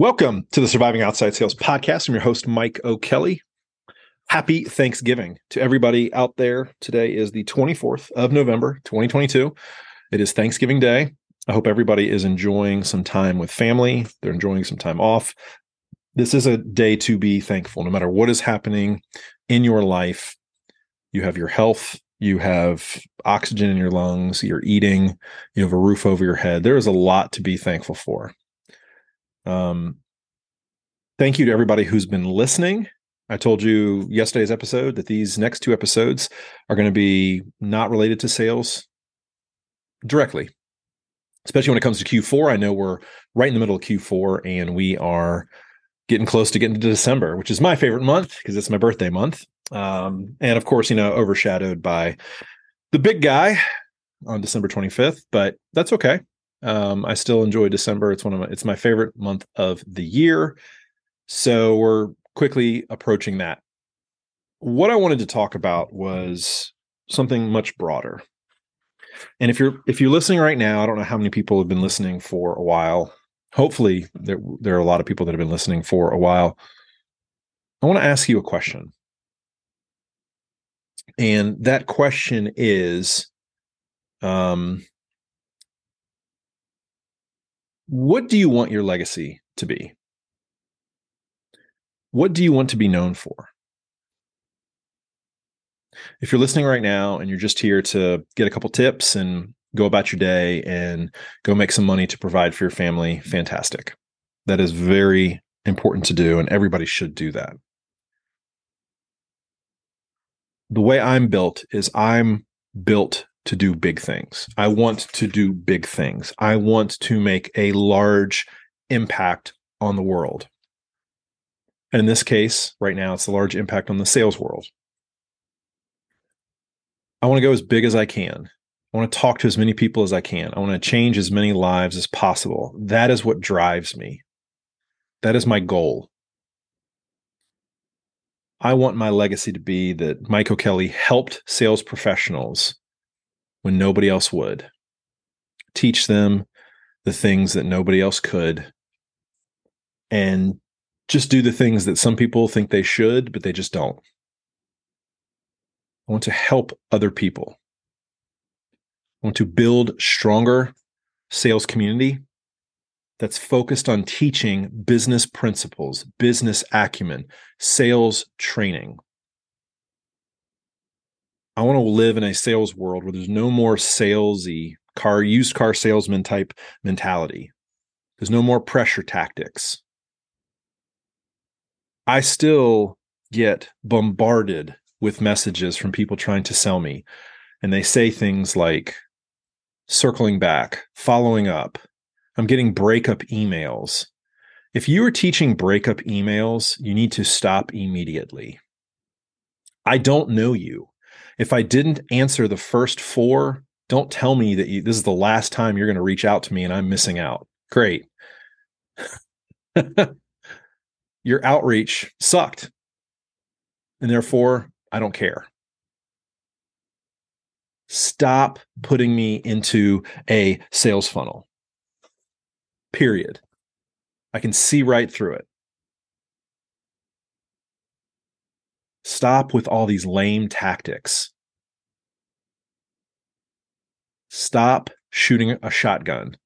Welcome to the Surviving Outside Sales podcast. I'm your host, Mike O'Kelly. Happy Thanksgiving to everybody out there. Today is the 24th of November, 2022. It is Thanksgiving Day. I hope everybody is enjoying some time with family. They're enjoying some time off. This is a day to be thankful. No matter what is happening in your life, you have your health, you have oxygen in your lungs, you're eating, you have a roof over your head. There is a lot to be thankful for. Um, thank you to everybody who's been listening. I told you yesterday's episode that these next two episodes are going to be not related to sales directly, especially when it comes to Q4. I know we're right in the middle of Q4 and we are getting close to getting to December, which is my favorite month because it's my birthday month. Um, and of course, you know, overshadowed by the big guy on December 25th, but that's okay. Um, I still enjoy December. It's one of my it's my favorite month of the year. So we're quickly approaching that. What I wanted to talk about was something much broader. And if you're if you're listening right now, I don't know how many people have been listening for a while. Hopefully there there are a lot of people that have been listening for a while. I want to ask you a question. And that question is um what do you want your legacy to be? What do you want to be known for? If you're listening right now and you're just here to get a couple tips and go about your day and go make some money to provide for your family, fantastic. That is very important to do, and everybody should do that. The way I'm built is I'm built to do big things. I want to do big things. I want to make a large impact on the world. And in this case, right now, it's a large impact on the sales world. I want to go as big as I can. I want to talk to as many people as I can. I want to change as many lives as possible. That is what drives me. That is my goal. I want my legacy to be that Mike O'Kelly helped sales professionals when nobody else would. Teach them the things that nobody else could. And just do the things that some people think they should, but they just don't. I want to help other people. I want to build stronger sales community that's focused on teaching business principles, business acumen, sales training. I want to live in a sales world where there's no more salesy car used car salesman type mentality. There's no more pressure tactics. I still get bombarded with messages from people trying to sell me. And they say things like circling back, following up. I'm getting breakup emails. If you are teaching breakup emails, you need to stop immediately. I don't know you if I didn't answer the first four, don't tell me that you, this is the last time you're going to reach out to me and I'm missing out. Great. Your outreach sucked. And therefore, I don't care. Stop putting me into a sales funnel. Period. I can see right through it. Stop with all these lame tactics. Stop shooting a shotgun.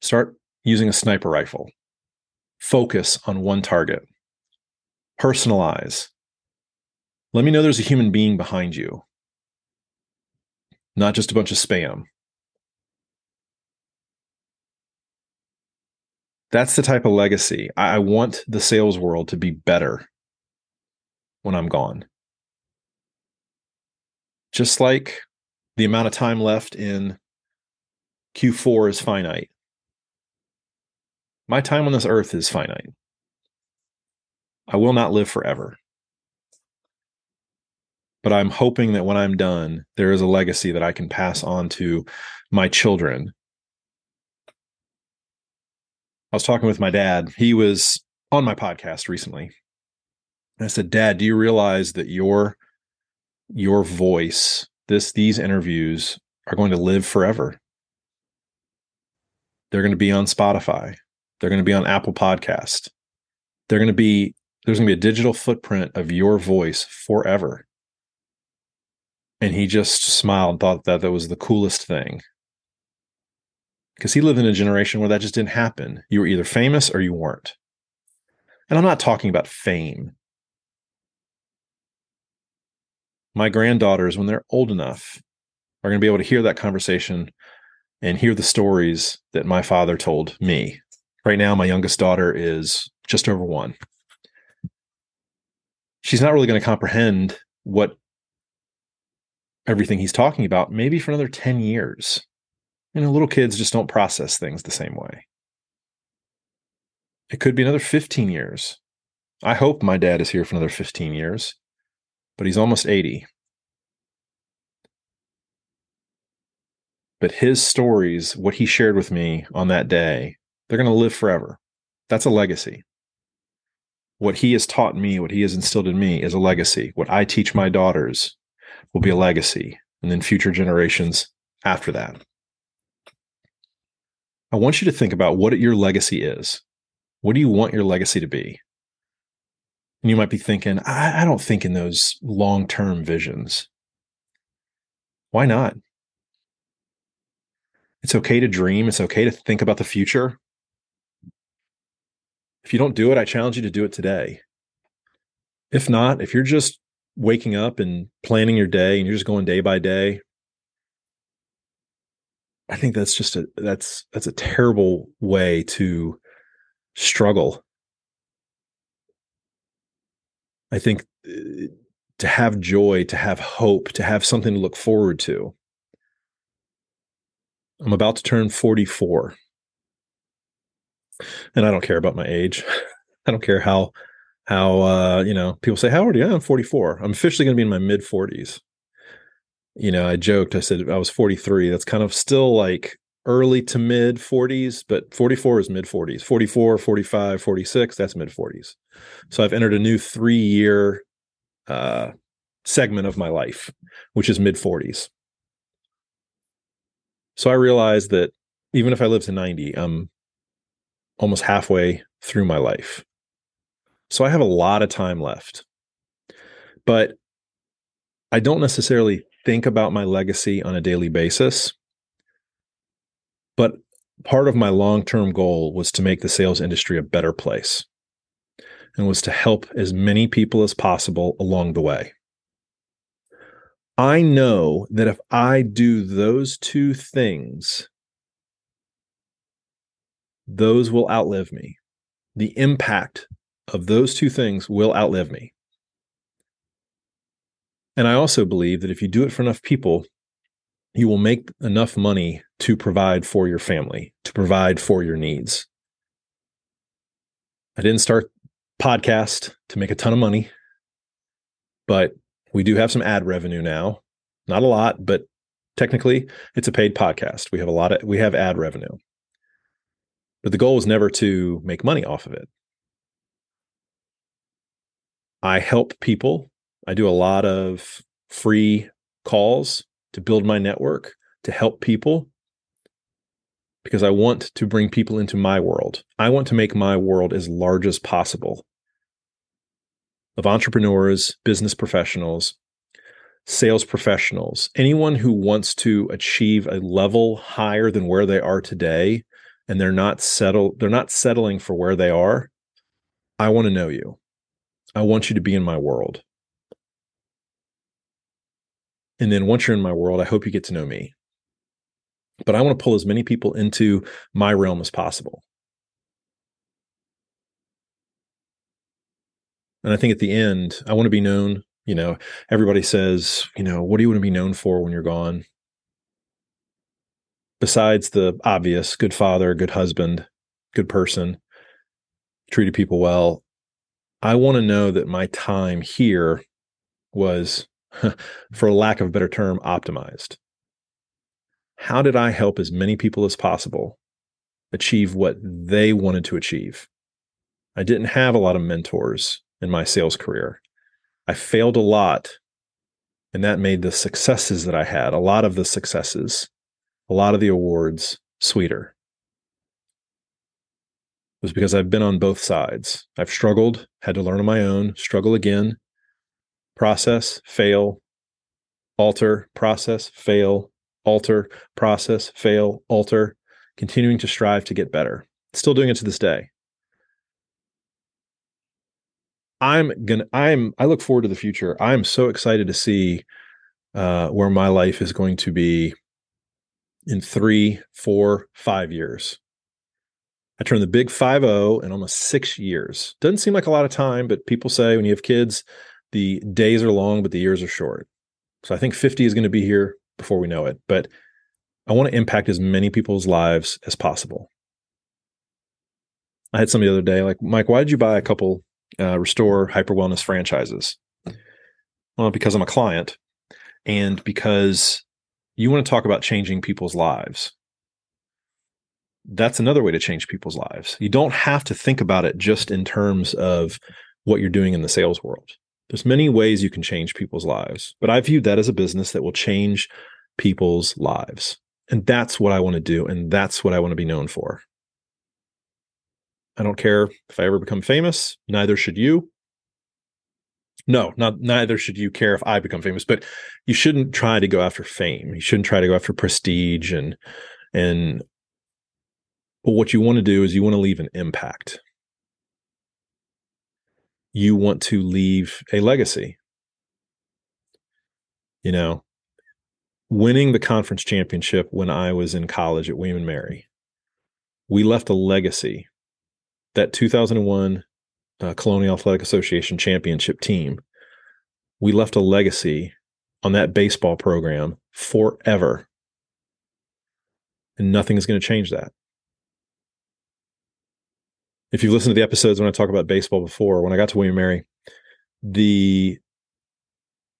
Start using a sniper rifle. Focus on one target. Personalize. Let me know there's a human being behind you, not just a bunch of spam. That's the type of legacy. I want the sales world to be better when I'm gone. Just like the amount of time left in Q4 is finite. My time on this earth is finite. I will not live forever. But I'm hoping that when I'm done, there is a legacy that I can pass on to my children. I was talking with my dad. He was on my podcast recently. And I said, "Dad, do you realize that your your voice, this these interviews are going to live forever? They're going to be on Spotify. They're going to be on Apple Podcast. They're going to be there's going to be a digital footprint of your voice forever. And he just smiled and thought that that was the coolest thing. Because he lived in a generation where that just didn't happen. You were either famous or you weren't. And I'm not talking about fame. My granddaughters, when they're old enough, are going to be able to hear that conversation and hear the stories that my father told me. Right now, my youngest daughter is just over one. She's not really going to comprehend what everything he's talking about, maybe for another 10 years. You know, little kids just don't process things the same way. It could be another 15 years. I hope my dad is here for another 15 years, but he's almost 80. But his stories, what he shared with me on that day, they're going to live forever. That's a legacy. What he has taught me, what he has instilled in me is a legacy. What I teach my daughters will be a legacy, and then future generations after that. I want you to think about what your legacy is. What do you want your legacy to be? And you might be thinking, I, I don't think in those long term visions. Why not? It's okay to dream. It's okay to think about the future. If you don't do it, I challenge you to do it today. If not, if you're just waking up and planning your day and you're just going day by day, I think that's just a that's that's a terrible way to struggle. I think uh, to have joy, to have hope, to have something to look forward to. I'm about to turn 44. And I don't care about my age. I don't care how how uh, you know, people say, How old are you? I'm 44. I'm officially gonna be in my mid 40s. You know, I joked, I said I was 43. That's kind of still like early to mid 40s, but 44 is mid 40s. 44, 45, 46, that's mid 40s. So I've entered a new three year uh, segment of my life, which is mid 40s. So I realized that even if I live to 90, I'm almost halfway through my life. So I have a lot of time left. But I don't necessarily think about my legacy on a daily basis. But part of my long term goal was to make the sales industry a better place and was to help as many people as possible along the way. I know that if I do those two things, those will outlive me. The impact of those two things will outlive me. And I also believe that if you do it for enough people, you will make enough money to provide for your family, to provide for your needs. I didn't start podcast to make a ton of money, but we do have some ad revenue now. Not a lot, but technically it's a paid podcast. We have a lot of we have ad revenue. But the goal is never to make money off of it. I help people. I do a lot of free calls to build my network, to help people because I want to bring people into my world. I want to make my world as large as possible of entrepreneurs, business professionals, sales professionals, anyone who wants to achieve a level higher than where they are today and they're not settle they're not settling for where they are. I want to know you. I want you to be in my world. And then once you're in my world, I hope you get to know me. But I want to pull as many people into my realm as possible. And I think at the end, I want to be known. You know, everybody says, you know, what do you want to be known for when you're gone? Besides the obvious good father, good husband, good person, treated people well, I want to know that my time here was, for lack of a better term, optimized. How did I help as many people as possible achieve what they wanted to achieve? I didn't have a lot of mentors in my sales career. I failed a lot, and that made the successes that I had, a lot of the successes, a lot of the awards sweeter. It was because I've been on both sides. I've struggled, had to learn on my own, struggle again, process, fail, alter, process, fail, alter, process, fail, alter, continuing to strive to get better. Still doing it to this day. I'm gonna I'm I look forward to the future. I'm so excited to see uh, where my life is going to be in three, four, five years. I turned the big five zero in almost six years. Doesn't seem like a lot of time, but people say when you have kids, the days are long, but the years are short. So I think 50 is going to be here before we know it. But I want to impact as many people's lives as possible. I had some the other day, like, Mike, why did you buy a couple uh, Restore Hyper Wellness franchises? Well, because I'm a client and because you want to talk about changing people's lives. That's another way to change people's lives. You don't have to think about it just in terms of what you're doing in the sales world. There's many ways you can change people's lives, but I view that as a business that will change people's lives. And that's what I want to do. And that's what I want to be known for. I don't care if I ever become famous, neither should you. No, not neither should you care if I become famous, but you shouldn't try to go after fame. You shouldn't try to go after prestige and and but what you want to do is you want to leave an impact. You want to leave a legacy. You know, winning the conference championship when I was in college at William and Mary, we left a legacy. That 2001 uh, Colonial Athletic Association championship team, we left a legacy on that baseball program forever. And nothing is going to change that. If you've listened to the episodes when I talk about baseball before, when I got to William Mary, the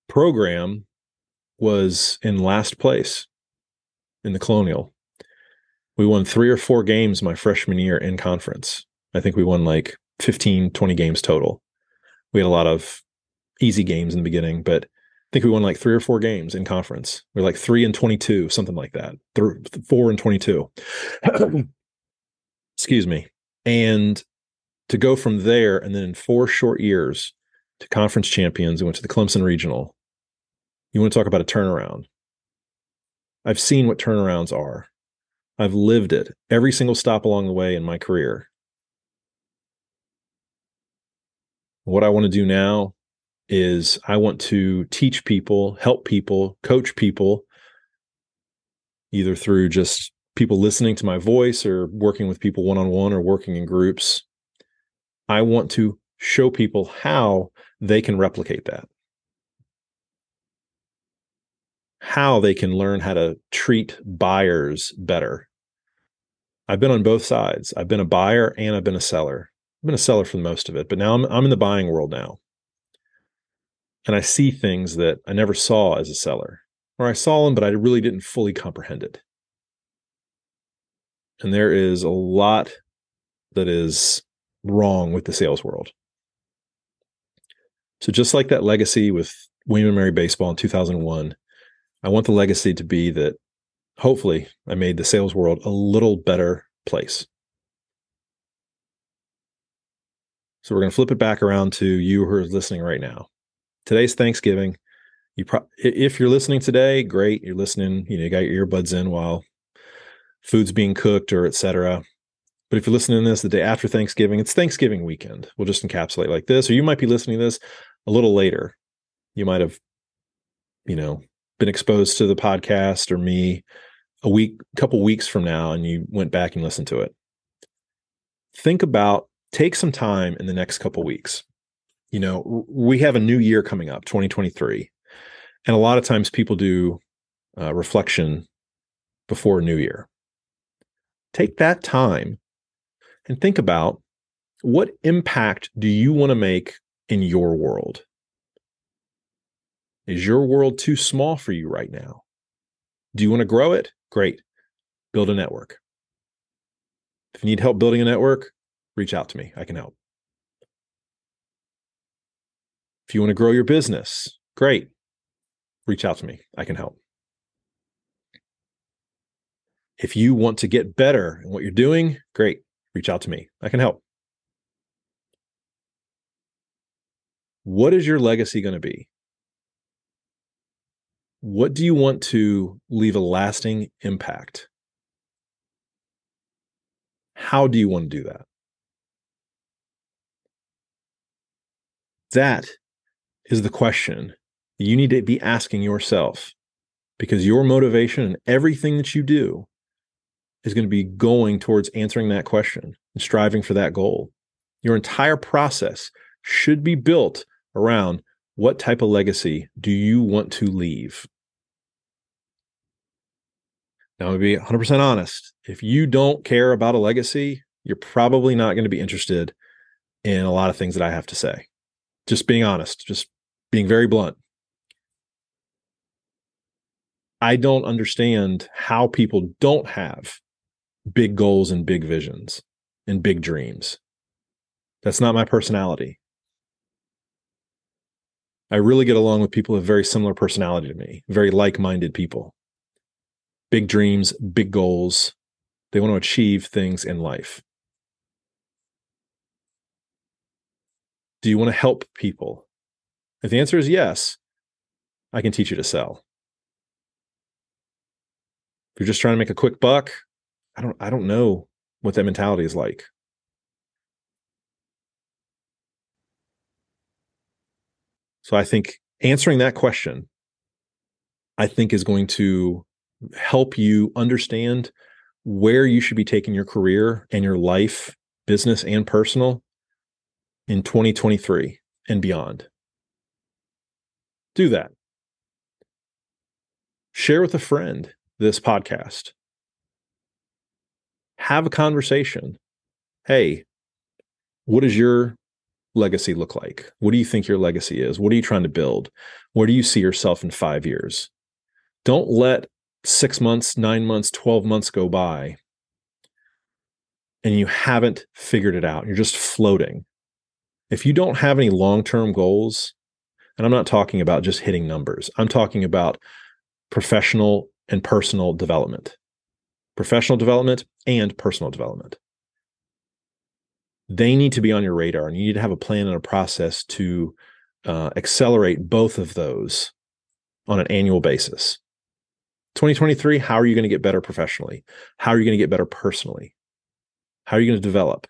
program was in last place in the Colonial. We won three or four games my freshman year in conference. I think we won like 15, 20 games total. We had a lot of easy games in the beginning, but I think we won like three or four games in conference. We are like three and 22, something like that. Th- four and 22. Excuse me. And to go from there and then in four short years to conference champions, we went to the Clemson Regional, you want to talk about a turnaround? I've seen what turnarounds are. I've lived it every single stop along the way in my career. What I want to do now is I want to teach people, help people, coach people, either through just people listening to my voice or working with people one on one or working in groups. I want to show people how they can replicate that. how they can learn how to treat buyers better. I've been on both sides. I've been a buyer and I've been a seller. I've been a seller for the most of it, but now I'm I'm in the buying world now. And I see things that I never saw as a seller. Or I saw them but I really didn't fully comprehend it. And there is a lot that is wrong with the sales world. So just like that legacy with William and Mary Baseball in 2001, I want the legacy to be that hopefully I made the sales world a little better place. So we're going to flip it back around to you who are listening right now. Today's Thanksgiving. You pro- if you're listening today, great. You're listening, you know, you got your earbuds in while food's being cooked or etc. But if you're listening to this the day after Thanksgiving, it's Thanksgiving weekend. We'll just encapsulate like this. Or you might be listening to this a little later. You might have, you know, been exposed to the podcast or me a week, couple weeks from now, and you went back and listened to it, think about take some time in the next couple weeks. You know, we have a new year coming up, 2023, and a lot of times people do uh, reflection before New Year. Take that time and think about what impact do you want to make in your world? Is your world too small for you right now? Do you want to grow it? Great. Build a network. If you need help building a network, reach out to me. I can help. If you want to grow your business, great. Reach out to me. I can help. If you want to get better in what you're doing, great. reach out to me. I can help. What is your legacy going to be? What do you want to leave a lasting impact? How do you want to do that? That is the question you need to be asking yourself because your motivation and everything that you do is going to be going towards answering that question and striving for that goal. Your entire process should be built around what type of legacy do you want to leave? Now, to be 100% honest, if you don't care about a legacy, you're probably not going to be interested in a lot of things that I have to say. Just being honest, just being very blunt. I don't understand how people don't have big goals and big visions and big dreams. That's not my personality. I really get along with people of very similar personality to me, very like minded people. Big dreams, big goals. They want to achieve things in life. Do you want to help people? If the answer is yes, I can teach you to sell. If you're just trying to make a quick buck, I don't I don't know what that mentality is like. So I think answering that question I think is going to help you understand where you should be taking your career and your life, business and personal in 2023 and beyond. Do that. Share with a friend this podcast. Have a conversation. Hey, what does your legacy look like? What do you think your legacy is? What are you trying to build? Where do you see yourself in five years? Don't let six months, nine months, 12 months go by and you haven't figured it out. You're just floating. If you don't have any long term goals, and I'm not talking about just hitting numbers, I'm talking about professional and personal development, professional development and personal development. They need to be on your radar, and you need to have a plan and a process to uh, accelerate both of those on an annual basis. 2023, how are you going to get better professionally? How are you going to get better personally? How are you going to develop?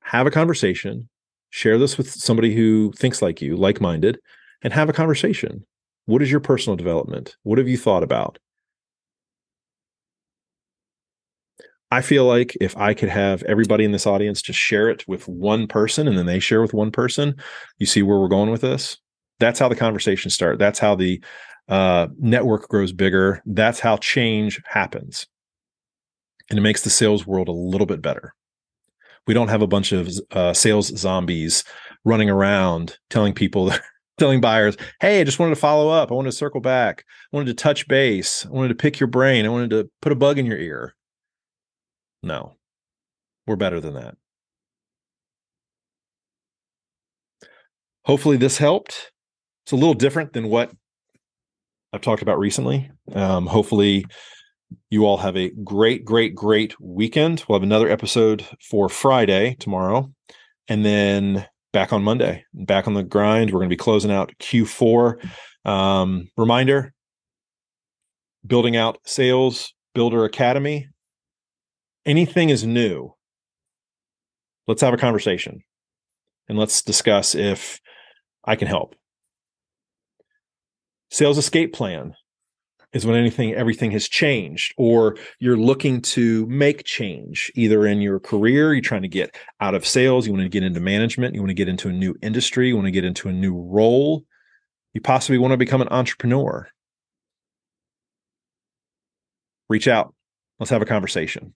Have a conversation, share this with somebody who thinks like you, like minded, and have a conversation. What is your personal development? What have you thought about? I feel like if I could have everybody in this audience just share it with one person and then they share with one person, you see where we're going with this? That's how the conversation start. That's how the uh, network grows bigger. That's how change happens. And it makes the sales world a little bit better. We don't have a bunch of uh, sales zombies running around telling people telling buyers, hey, I just wanted to follow up. I wanted to circle back. I wanted to touch base. I wanted to pick your brain. I wanted to put a bug in your ear. No, we're better than that. Hopefully, this helped. It's a little different than what I've talked about recently. Um, hopefully, you all have a great, great, great weekend. We'll have another episode for Friday tomorrow. And then back on Monday, back on the grind. We're going to be closing out Q4. Um, reminder building out sales builder academy. Anything is new. Let's have a conversation and let's discuss if I can help. Sales escape plan is when anything everything has changed or you're looking to make change either in your career you're trying to get out of sales you want to get into management you want to get into a new industry you want to get into a new role you possibly want to become an entrepreneur. Reach out. Let's have a conversation.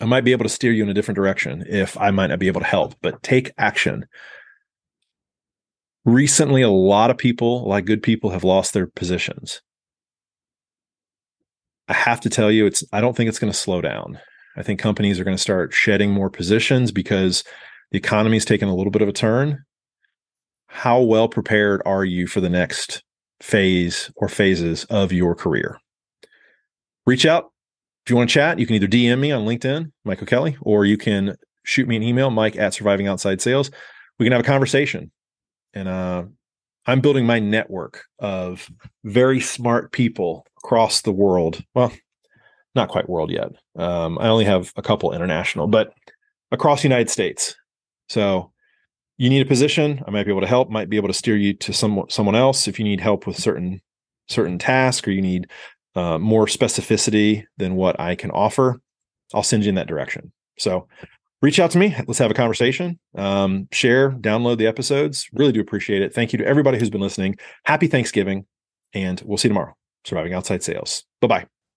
I might be able to steer you in a different direction if i might not be able to help but take action. Recently a lot of people like good people have lost their positions I have to tell you, it's I don't think it's going to slow down. I think companies are going to start shedding more positions because the economy is taking a little bit of a turn. How well prepared are you for the next phase or phases of your career? Reach out, if you want to chat, you can either DM me on LinkedIn, Michael O'Kelly, or you can shoot me an email, Mike at Surviving Outside Sales. We can have a conversation. And uh, I'm building my network of very smart people across the world. Well, not quite world yet. Um, I only have a couple international, but across the United States. So you need a position, I might be able to help. Might be able to steer you to someone someone else if you need help with certain certain task or you need uh, more specificity than what I can offer. I'll send you in that direction. So reach out to me. Let's have a conversation. Um, share, download the episodes. Really do appreciate it. Thank you to everybody who's been listening. Happy Thanksgiving, and we'll see you tomorrow. Surviving Outside Sales. Bye bye.